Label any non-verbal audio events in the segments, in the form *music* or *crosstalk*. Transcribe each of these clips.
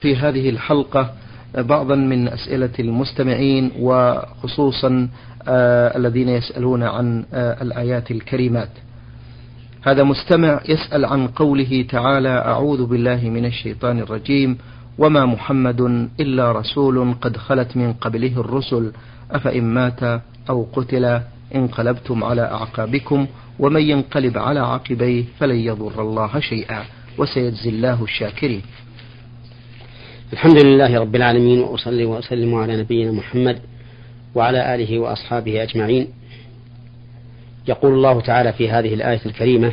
في هذه الحلقة بعضا من أسئلة المستمعين وخصوصا آه الذين يسألون عن آه الآيات الكريمات. هذا مستمع يسأل عن قوله تعالى أعوذ بالله من الشيطان الرجيم وما محمد إلا رسول قد خلت من قبله الرسل أفإن مات أو قتل انقلبتم على أعقابكم ومن ينقلب على عقبيه فلن يضر الله شيئا وسيجزي الله الشاكرين. الحمد لله رب العالمين وأصلي وأسلم على نبينا محمد وعلى آله وأصحابه أجمعين. يقول الله تعالى في هذه الآية الكريمة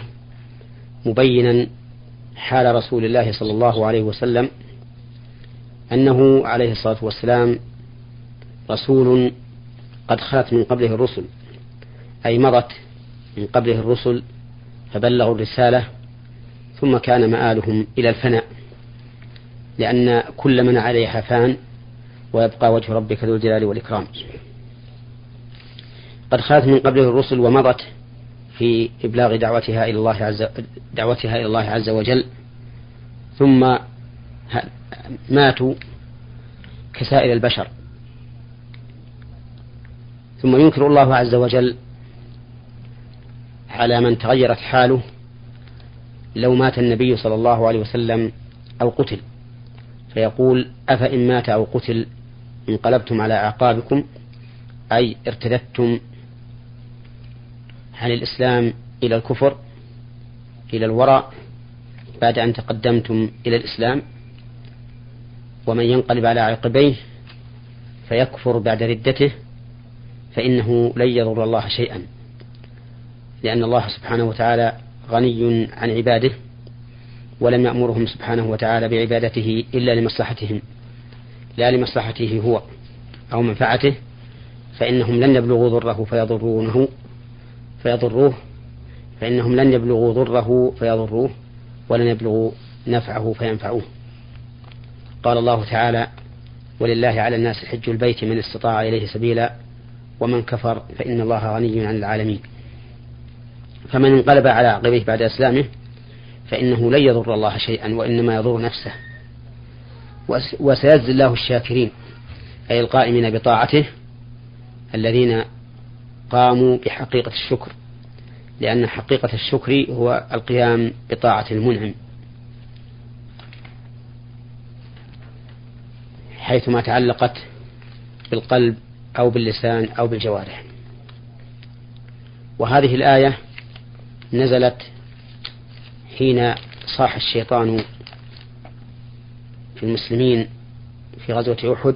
مبينا حال رسول الله صلى الله عليه وسلم أنه عليه الصلاة والسلام رسول قد خلت من قبله الرسل أي مضت من قبله الرسل فبلغوا الرسالة ثم كان مآلهم إلى الفناء. لأن كل من عليها فان ويبقى وجه ربك ذو الجلال والإكرام. قد خلت من قبله الرسل ومضت في إبلاغ دعوتها إلى الله عز دعوتها إلى الله عز وجل ثم ماتوا كسائر البشر. ثم ينكر الله عز وجل على من تغيرت حاله لو مات النبي صلى الله عليه وسلم أو قتل. فيقول أفإن مات أو قتل انقلبتم على أعقابكم؟ أي ارتدتم عن الإسلام إلى الكفر إلى الوراء بعد أن تقدمتم إلى الإسلام؟ ومن ينقلب على عقبيه فيكفر بعد ردته فإنه لن يضر الله شيئا لأن الله سبحانه وتعالى غني عن عباده. ولم يأمرهم سبحانه وتعالى بعبادته إلا لمصلحتهم لا لمصلحته هو أو منفعته فإنهم لن يبلغوا ضره فيضرونه فيضروه فإنهم لن يبلغوا ضره فيضروه ولن يبلغوا نفعه فينفعوه. قال الله تعالى ولله على الناس حج البيت من استطاع إليه سبيلا ومن كفر فإن الله غني عن العالمين. فمن انقلب على عقبيه بعد إسلامه فإنه لن يضر الله شيئا وإنما يضر نفسه. وسيجزي الله الشاكرين أي القائمين بطاعته الذين قاموا بحقيقة الشكر لأن حقيقة الشكر هو القيام بطاعة المنعم. حيثما تعلقت بالقلب أو باللسان أو بالجوارح. وهذه الآية نزلت حين صاح الشيطان في المسلمين في غزوة أحد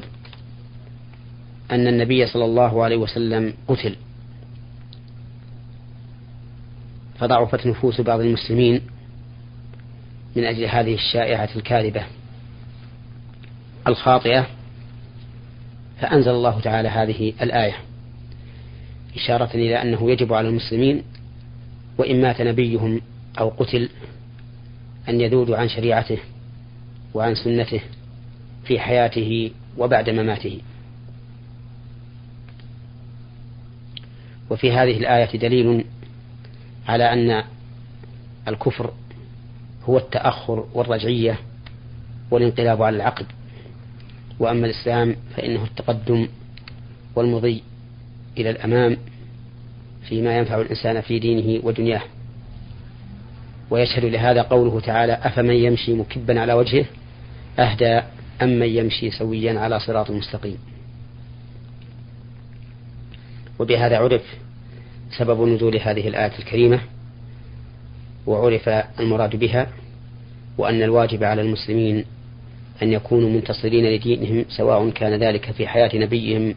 أن النبي صلى الله عليه وسلم قتل. فضعفت نفوس بعض المسلمين من أجل هذه الشائعة الكاذبة الخاطئة فأنزل الله تعالى هذه الآية. إشارة إلى أنه يجب على المسلمين وإن مات نبيهم أو قتل أن يذودوا عن شريعته وعن سنته في حياته وبعد مماته. وفي هذه الآية دليل على أن الكفر هو التأخر والرجعية والانقلاب على العقد. وأما الإسلام فإنه التقدم والمضي إلى الأمام فيما ينفع الإنسان في دينه ودنياه. ويشهد لهذا قوله تعالى أفمن يمشي مكبا على وجهه أهدى أم من يمشي سويا على صراط مستقيم. وبهذا عرف سبب نزول هذه الآية الكريمة وعرف المراد بها وأن الواجب على المسلمين أن يكونوا منتصرين لدينهم سواء كان ذلك في حياة نبيهم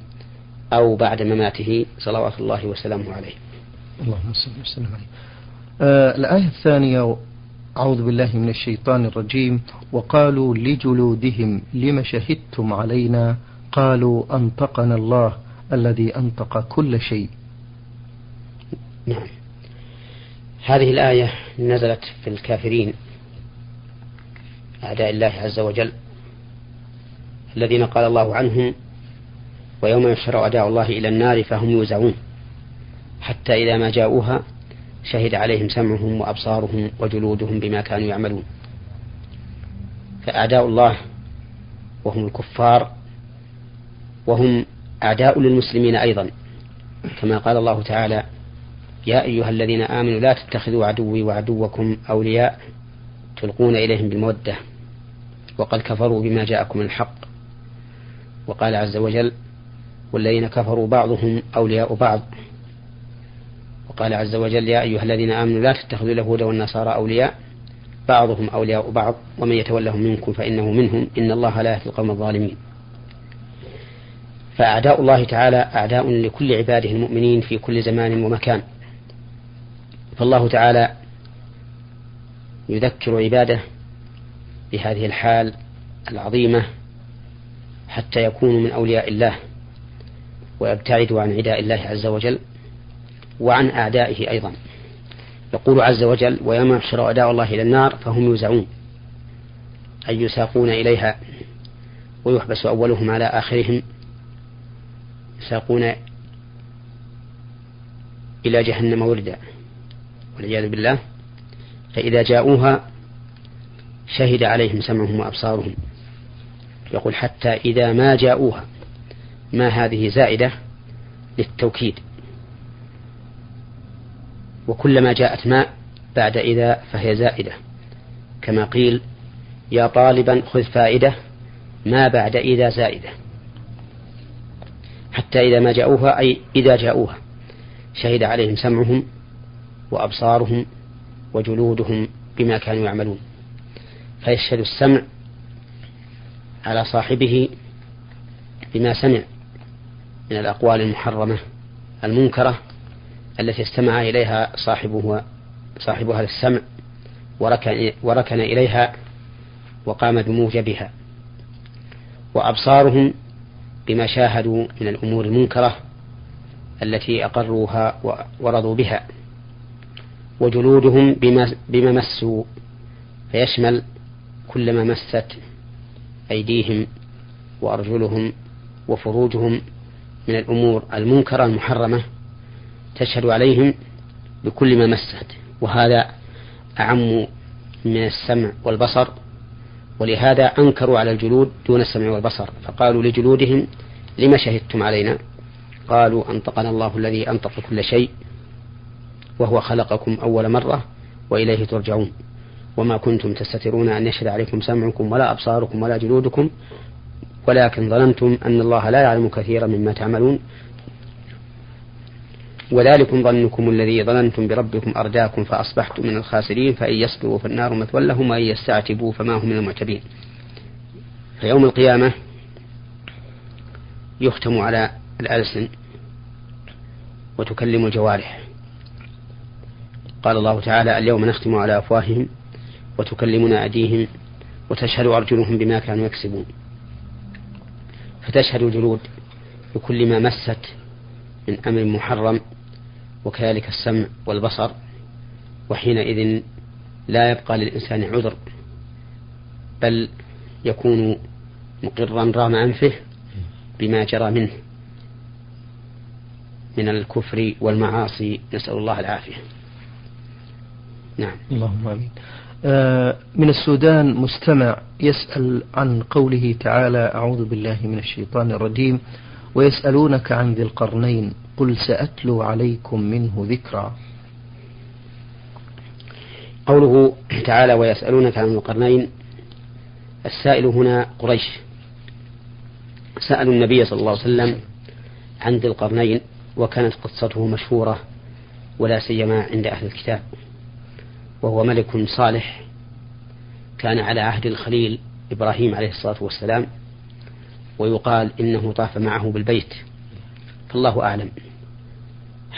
أو بعد مماته صلوات الله وسلامه عليه. اللهم صل وسلم عليه. آه الآية الثانية أعوذ بالله من الشيطان الرجيم وقالوا لجلودهم لم شهدتم علينا؟ قالوا أنطقنا الله الذي أنطق كل شيء. نعم. هذه الآية نزلت في الكافرين أعداء الله عز وجل الذين قال الله عنهم ويوم يحشر أعداء الله إلى النار فهم يوزعون حتى إذا ما جاءوها شهد عليهم سمعهم وأبصارهم وجلودهم بما كانوا يعملون. فأعداء الله وهم الكفار وهم أعداء للمسلمين أيضا. كما قال الله تعالى يا أيها الذين آمنوا لا تتخذوا عدوي وعدوكم أولياء تلقون إليهم بالمودة وقد كفروا بما جاءكم الحق. وقال عز وجل والذين كفروا بعضهم أولياء بعض. وقال عز وجل يا أيها الذين آمنوا لا تتخذوا اليهود والنصارى أولياء. بعضهم أولياء بعض ومن يتولهم منكم فإنه منهم. إن الله لا يهدي القوم الظالمين. فأعداء الله تعالى أعداء لكل عباده المؤمنين في كل زمان ومكان. فالله تعالى يذكر عباده بهذه الحال العظيمة حتى يكونوا من أولياء الله ويبتعدوا عن عداء الله عز وجل. وعن أعدائه أيضا. يقول عز وجل ويوم يحشر أعداء الله إلى النار فهم يوزعون. أي يساقون إليها. ويحبس أولهم على آخرهم. يساقون إلى جهنم وردا. والعياذ بالله. فإذا جاءوها شهد عليهم سمعهم وأبصارهم. يقول حتى إذا ما جاءوها ما هذه زائدة للتوكيد. وكلما جاءت ما بعد إذا فهي زائدة. كما قيل يا طالبا خذ فائدة ما بعد إذا زائدة. حتى إذا ما جاءوها أي إذا جاءوها شهد عليهم سمعهم وأبصارهم وجلودهم بما كانوا يعملون. فيشهد السمع على صاحبه بما سمع من الأقوال المحرمة المنكرة التي استمع إليها صاحبه صاحب هذا السمع وركن, وركن إليها وقام بموجبها وأبصارهم بما شاهدوا من الأمور المنكرة التي أقروها ورضوا بها وجلودهم بما, بما مسوا فيشمل كل ما مست أيديهم وأرجلهم وفروجهم من الأمور المنكرة المحرمة. تشهد عليهم بكل ما مست وهذا أعم من السمع والبصر ولهذا أنكروا على الجلود دون السمع والبصر فقالوا لجلودهم لما شهدتم علينا؟ قالوا أنطقنا الله الذي أنطق كل شيء وهو خلقكم أول مرة وإليه ترجعون. وما كنتم تستترون أن يشهد عليكم سمعكم ولا أبصاركم ولا جلودكم ولكن ظننتم أن الله لا يعلم كثيرا مما تعملون وذلكم ظنكم الذي ظننتم بربكم أرداكم فأصبحتم من الخاسرين فإن يصبروا فالنار مثوى لهم وإن يستعتبوا فما هم من المعتبين. فيوم القيامة يختم على الألسن وتكلم الجوارح. قال الله تعالى اليوم نختم على أفواههم وتكلمنا أيديهم وتشهد أرجلهم بما كانوا يكسبون. فتشهد الجلود بكل ما مست من أمر محرم وكذلك السمع والبصر وحينئذ لا يبقى للإنسان عذر بل يكون مقرا رام أنفه بما جرى منه من الكفر والمعاصي. نسأل الله العافية. نعم. اللهم آمين. آه، من السودان مستمع يسأل عن قوله تعالى أعوذ بالله من الشيطان الرجيم. ويسألونك عن ذي القرنين قل سأتلو عليكم منه ذكرا. قوله تعالى ويسألونك عن القرنين السائل هنا قريش. سألوا النبي صلى الله عليه وسلم عن ذي القرنين وكانت قصته مشهورة ولا سيما عند أهل الكتاب. وهو ملك صالح كان على عهد الخليل إبراهيم عليه الصلاة والسلام. ويقال إنه طاف معه بالبيت. فالله أعلم.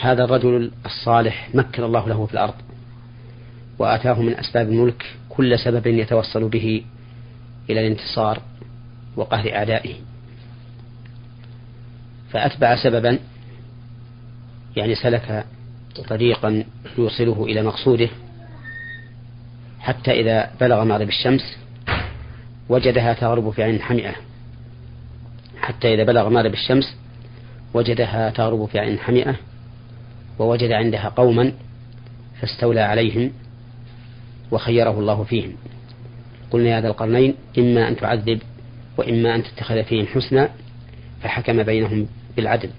هذا الرجل الصالح مكن الله له في الأرض وآتاه من أسباب الملك كل سبب يتوصل به إلى الانتصار وقهر أعدائه. فأتبع سببا يعني سلك طريقا يوصله إلى مقصوده حتى إذا بلغ مغرب الشمس وجدها تغرب في عين حمئة. حتى إذا بلغ مغرب الشمس وجدها تغرب في عين حمئة ووجد عندها قوما فاستولى عليهم وخيره الله فيهم. قلنا يا ذا القرنين إما أن تعذب وإما أن تتخذ فيهم حسنا فحكم بينهم بالعدل.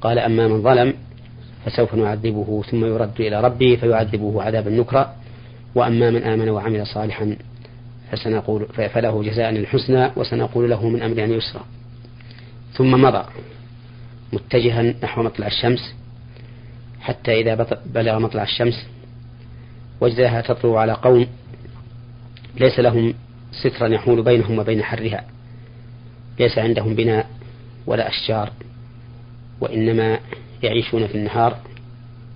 قال أما من ظلم فسوف نعذبه ثم يرد إلى ربه فيعذبه عذابا نكرا. وأما من آمن وعمل صالحا فسنقول فله جزاء الحسنى وسنقول له من أمرنا يسرا. ثم مضى متجها نحو مطلع الشمس حتى إذا بلغ مطلع الشمس وجدها تطلع على قوم ليس لهم سترا يحول بينهم وبين حرها ليس عندهم بناء ولا أشجار وإنما يعيشون في النهار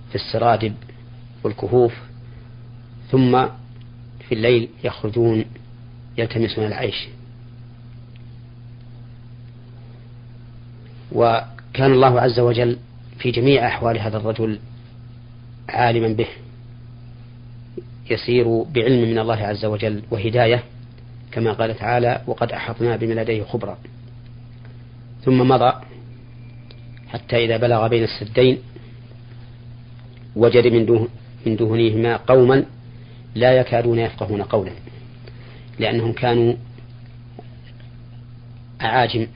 في السرادب والكهوف ثم في الليل يخرجون يلتمسون العيش. وكان الله عز وجل في جميع أحوال هذا الرجل عالما به يسير بعلم من الله عز وجل وهداية كما قال تعالى وقد أحطنا بما لديه خبرا ثم مضى حتى إذا بلغ بين السدين وجد من, دون من قوما لا يكادون يفقهون قولا لأنهم كانوا أعاجم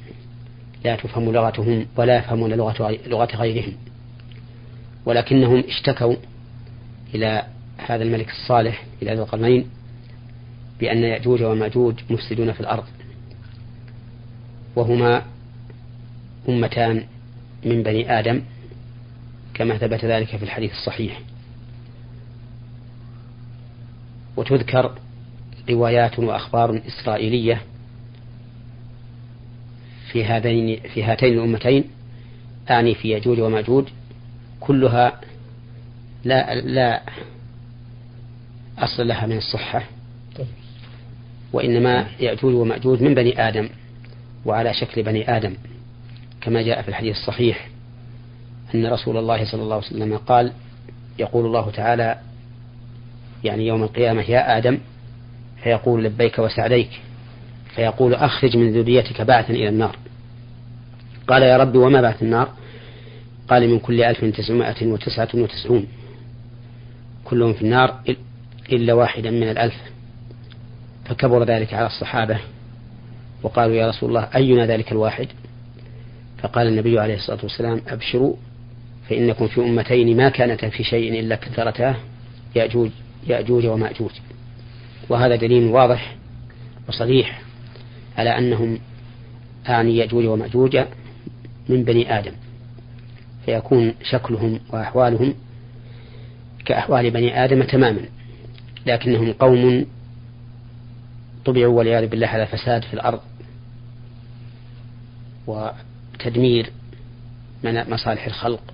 لا تفهم لغتهم ولا يفهمون لغة لغة غيرهم. ولكنهم اشتكوا إلى هذا الملك الصالح إلى ذي القرنين بأن يأجوج ومأجوج مفسدون في الأرض. وهما أمتان من بني آدم كما ثبت ذلك في الحديث الصحيح. وتذكر روايات وأخبار إسرائيلية في هذين في هاتين الأمتين أعني في يجوج وماجوج كلها لا لا أصل لها من الصحة وإنما يأجوج ومأجوج من بني آدم وعلى شكل بني آدم كما جاء في الحديث الصحيح أن رسول الله صلى الله عليه وسلم قال يقول الله تعالى يعني يوم القيامة يا آدم فيقول لبيك وسعديك فيقول أخرج من ذريتك بعثا إلى النار. قال يا رب وما بعث النار؟ قال من كل ألف تسعمائة وتسعة وتسعون. كلهم في النار إلا واحدا من الألف. فكبر ذلك على الصحابة وقالوا يا رسول الله أينا ذلك الواحد؟ فقال النبي عليه الصلاة والسلام أبشروا فإنكم في أمتين ما كانتا في شيء إلا كثرتاه يأجوج يأجوج ومأجوج. وهذا دليل واضح وصريح على أنهم أعني يأجوج ومأجوج من بني آدم فيكون شكلهم وأحوالهم كأحوال بني آدم تماما لكنهم قوم طبعوا والعياذ بالله على فساد في الأرض وتدمير مصالح الخلق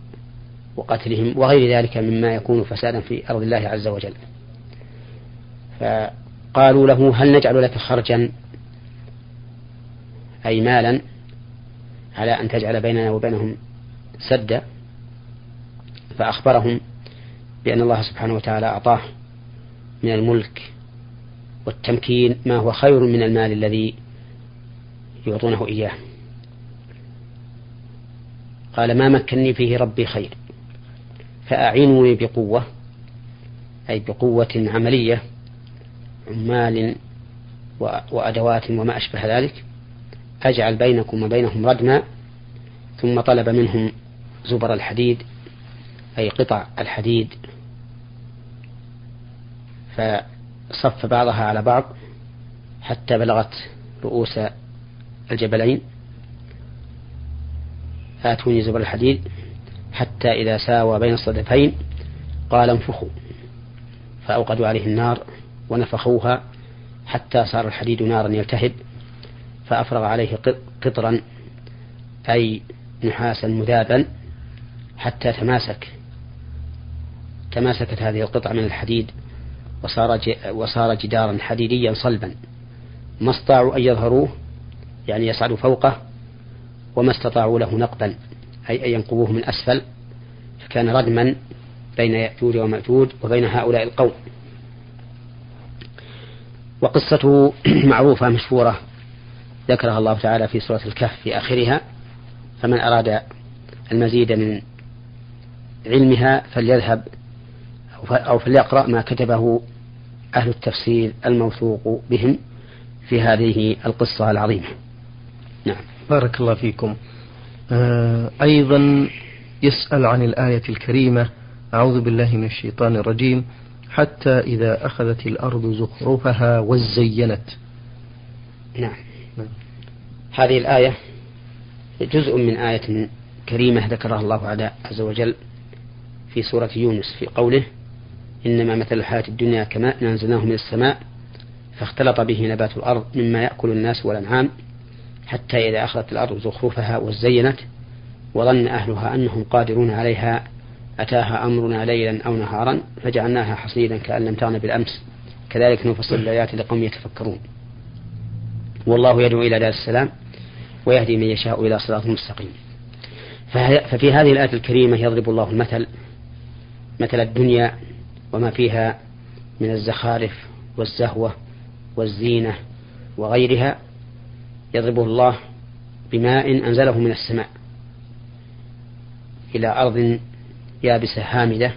وقتلهم وغير ذلك مما يكون فسادا في أرض الله عز وجل. فقالوا له هل نجعل لك خرجا؟ أي مالا على أن تجعل بيننا وبينهم سدا فأخبرهم بأن الله سبحانه وتعالى أعطاه من الملك والتمكين ما هو خير من المال الذي يعطونه إياه. قال ما مكني فيه ربي خير فأعينوني بقوة أي بقوة عملية عمال وأدوات وما أشبه ذلك أجعل بينكم وبينهم ردما ثم طلب منهم زبر الحديد أي قطع الحديد فصف بعضها على بعض حتى بلغت رؤوس الجبلين. آتوني زبر الحديد حتى إذا ساوى بين الصدفين قال انفخوا. فأوقدوا عليه النار ونفخوها حتى صار الحديد نارا يلتهب. فأفرغ عليه قطرا أي نحاسا مذابا حتى تماسك. تماسكت هذه القطعة من الحديد وصار وصار جدارا حديديا صلبا. ما استطاعوا أن يظهروه يعني يصعدوا فوقه وما استطاعوا له نقبا أي أن ينقبوه من أسفل. فكان ردما بين يأجوج ومأجوج وبين هؤلاء القوم. وقصته *clears throat* معروفة مشهورة. ذكرها الله تعالى في سورة الكهف في آخرها فمن أراد المزيد من علمها فليذهب أو فليقرأ ما كتبه أهل التفسير الموثوق بهم في هذه القصة العظيمة. نعم. بارك الله فيكم. آه أيضا يسأل عن الآية الكريمة أعوذ بالله من الشيطان الرجيم حتى إذا أخذت الأرض زخرفها وزينت. نعم. نعم. هذه الآية جزء من آية كريمة ذكرها الله عز وجل في سورة يونس في قوله إنما مثل الحياة الدنيا كماء أنزلناه من السماء فاختلط به نبات الأرض مما يأكل الناس والأنعام حتى إذا أخذت الأرض زخرفها وزينت وظن أهلها أنهم قادرون عليها أتاها أمرنا ليلا أو نهارا فجعلناها حصيدا كأن لم تغن بالأمس. كذلك نفصل الآيات لقوم يتفكرون. والله يدعو إلى دار السلام ويهدي من يشاء إلى صراط مستقيم. ففي هذه الآية الكريمة يضرب الله المثل مثل الدنيا وما فيها من الزخارف والزهوة والزينة وغيرها يضربه الله بماء أنزله من السماء إلى أرض يابسة هامدة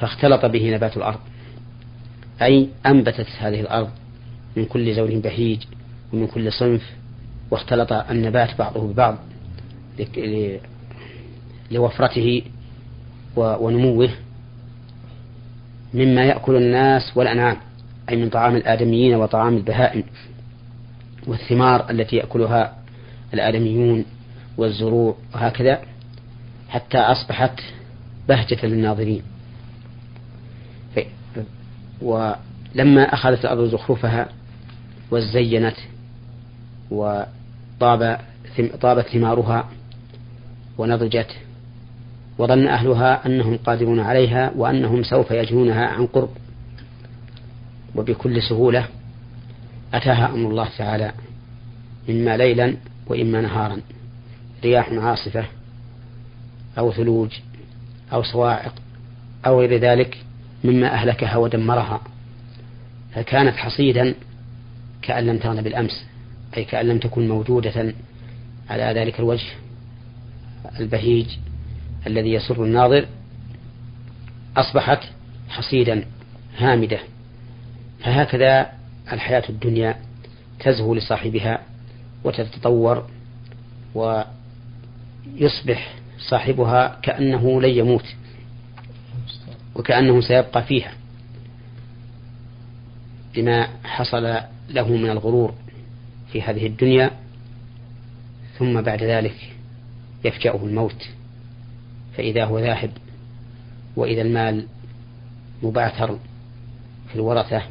فاختلط به نبات الأرض. أي أنبتت هذه الأرض من كل زوج بهيج ومن كل صنف واختلط النبات بعضه ببعض لوفرته ونموه مما يأكل الناس والأنعام أي من طعام الآدميين وطعام البهائم والثمار التي يأكلها الآدميون والزروع وهكذا حتى أصبحت بهجة للناظرين. ولما أخذت الأرض زخرفها وزينت وطاب طابت ثمارها ونضجت وظن أهلها أنهم قادرون عليها وأنهم سوف يجنونها عن قرب. وبكل سهولة أتاها أمر الله تعالى إما ليلا وإما نهارا. رياح عاصفة أو ثلوج أو صواعق أو غير ذلك مما أهلكها ودمرها فكانت حصيدا كأن لم تغن بالأمس أي كأن لم تكن موجودة على ذلك الوجه البهيج الذي يسر الناظر أصبحت حصيدا هامدة. فهكذا الحياة الدنيا تزهو لصاحبها وتتطور ويصبح صاحبها كأنه لن يموت. وكأنه سيبقى فيها بما حصل له من الغرور في هذه الدنيا ثم بعد ذلك يفجأه الموت. فإذا هو ذاهب وإذا المال مبعثر في الورثة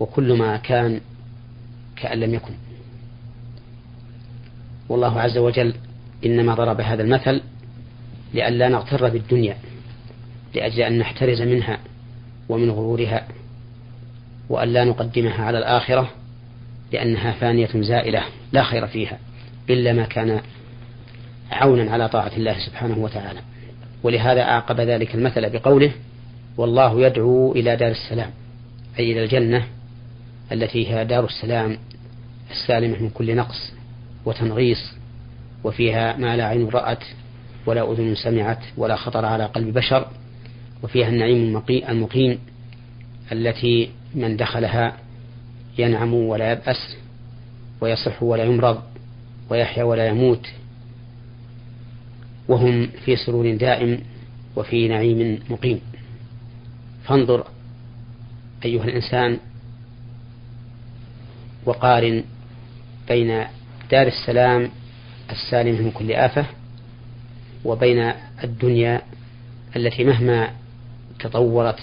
وكل ما كان كأن لم يكن. والله عز وجل إنما ضرب هذا المثل لئلا نغتر بالدنيا. لأجل أن نحترز منها ومن غرورها وأن لا نقدمها على الآخرة لأنها فانية زائلة لا خير فيها إلا ما كان عونا على طاعة الله سبحانه وتعالى. ولهذا أعقب ذلك المثل بقوله والله يدعو إلى دار السلام أي إلى الجنة التي هي دار السلام السالمة من كل نقص وتنغيص وفيها ما لا عين رأت ولا أذن سمعت ولا خطر على قلب بشر وفيها النعيم المقيم التي من دخلها ينعم ولا يبأس ويصح ولا يمرض ويحيا ولا يموت. وهم في سرور دائم وفي نعيم مقيم. فانظر أيها الإنسان وقارن بين دار السلام السالمة من كل آفة وبين الدنيا التي مهما تطورت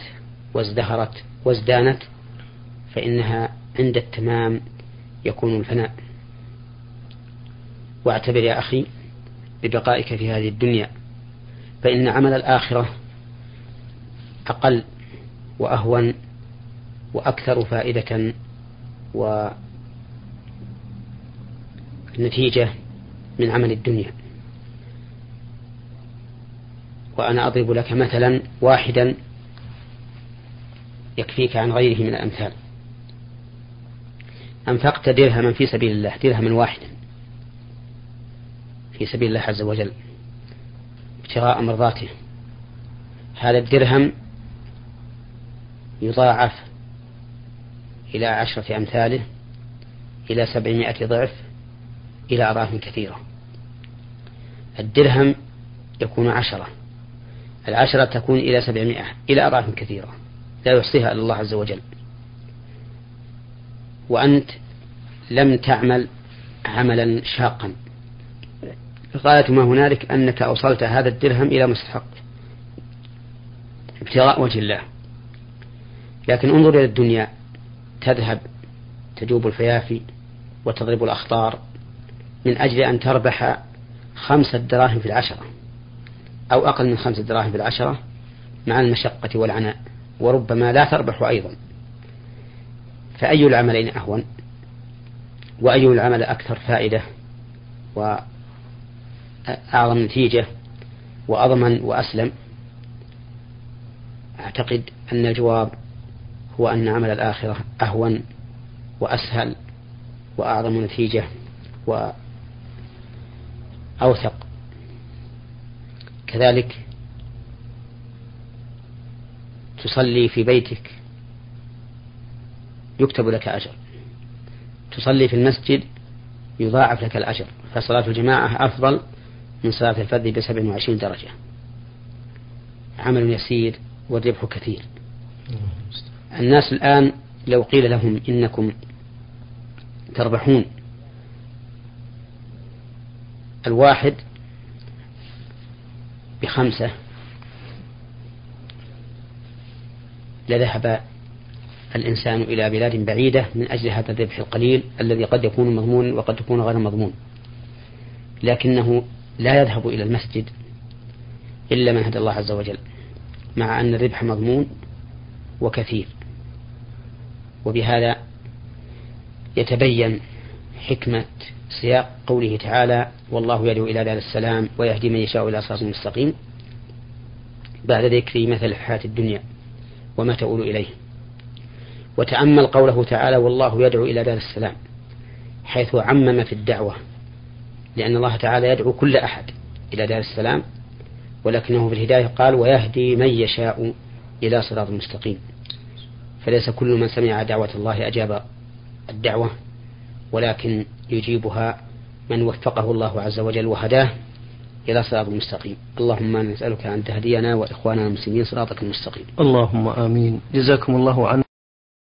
وازدهرت وازدانت فإنها عند التمام يكون الفناء. واعتبر يا أخي ببقائك في هذه الدنيا فإن عمل الآخرة أقل وأهون وأكثر فائدة ونتيجة من عمل الدنيا. وأنا أضرب لك مثلا واحدا يكفيك عن غيره من الأمثال. أنفقت درهما في سبيل الله درهما واحدا في سبيل الله عز وجل ابتغاء مرضاته. هذا الدرهم يضاعف إلى عشرة أمثاله إلى سبعمائة ضعف إلى أضعاف كثيرة. الدرهم يكون عشرة العشرة تكون إلى سبعمائة إلى أضعاف كثيرة. لا يحصيها إلا الله عز وجل. وأنت لم تعمل عملا شاقا. غاية ما هنالك؟ أنك أوصلت هذا الدرهم إلى مستحق. ابتغاء وجه الله. لكن انظر إلى الدنيا. تذهب تجوب الفيافي وتضرب الأخطار من أجل أن تربح خمسة دراهم في العشرة أو أقل من خمسة دراهم في العشرة مع المشقة والعناء. وربما لا تربح أيضا. فأي العملين أهون؟ وأي العمل أكثر فائدة؟ وأعظم نتيجة؟ وأضمن وأسلم؟ أعتقد أن الجواب هو أن عمل الآخرة أهون وأسهل وأعظم نتيجة وأوثق. كذلك تصلي في بيتك. يكتب لك أجر. تصلي في المسجد يضاعف لك الأجر. فصلاة الجماعة أفضل من صلاة الفرد بسبع وعشرين درجة. عمل يسير والربح كثير. الناس الآن لو قيل لهم إنكم تربحون الواحد بخمسة لذهب الإنسان إلى بلاد بعيدة من أجل هذا الذبح القليل الذي قد يكون مضمون وقد يكون غير مضمون. لكنه لا يذهب إلى المسجد إلا من هدى الله عز وجل مع أن الربح مضمون وكثير. وبهذا يتبين حكمة سياق قوله تعالى والله يدعو إلى دار السلام ويهدي من يشاء إلى صراط مستقيم بعد ذكر مثل الحياة الدنيا. وما تؤول إليه. وتأمل قوله تعالى والله يدعو إلى دار السلام حيث عمم في الدعوة لأن الله تعالى يدعو كل أحد إلى دار السلام ولكنه في الهداية قال ويهدي من يشاء إلى صراط مستقيم فليس كل من سمع دعوة الله أجاب الدعوة ولكن يجيبها من وفقه الله عز وجل وهداه. إلى صراط المستقيم. اللهم نسألك أن تهدينا وإخواننا المسلمين صراطك المستقيم. اللهم آمين. جزاكم الله عنا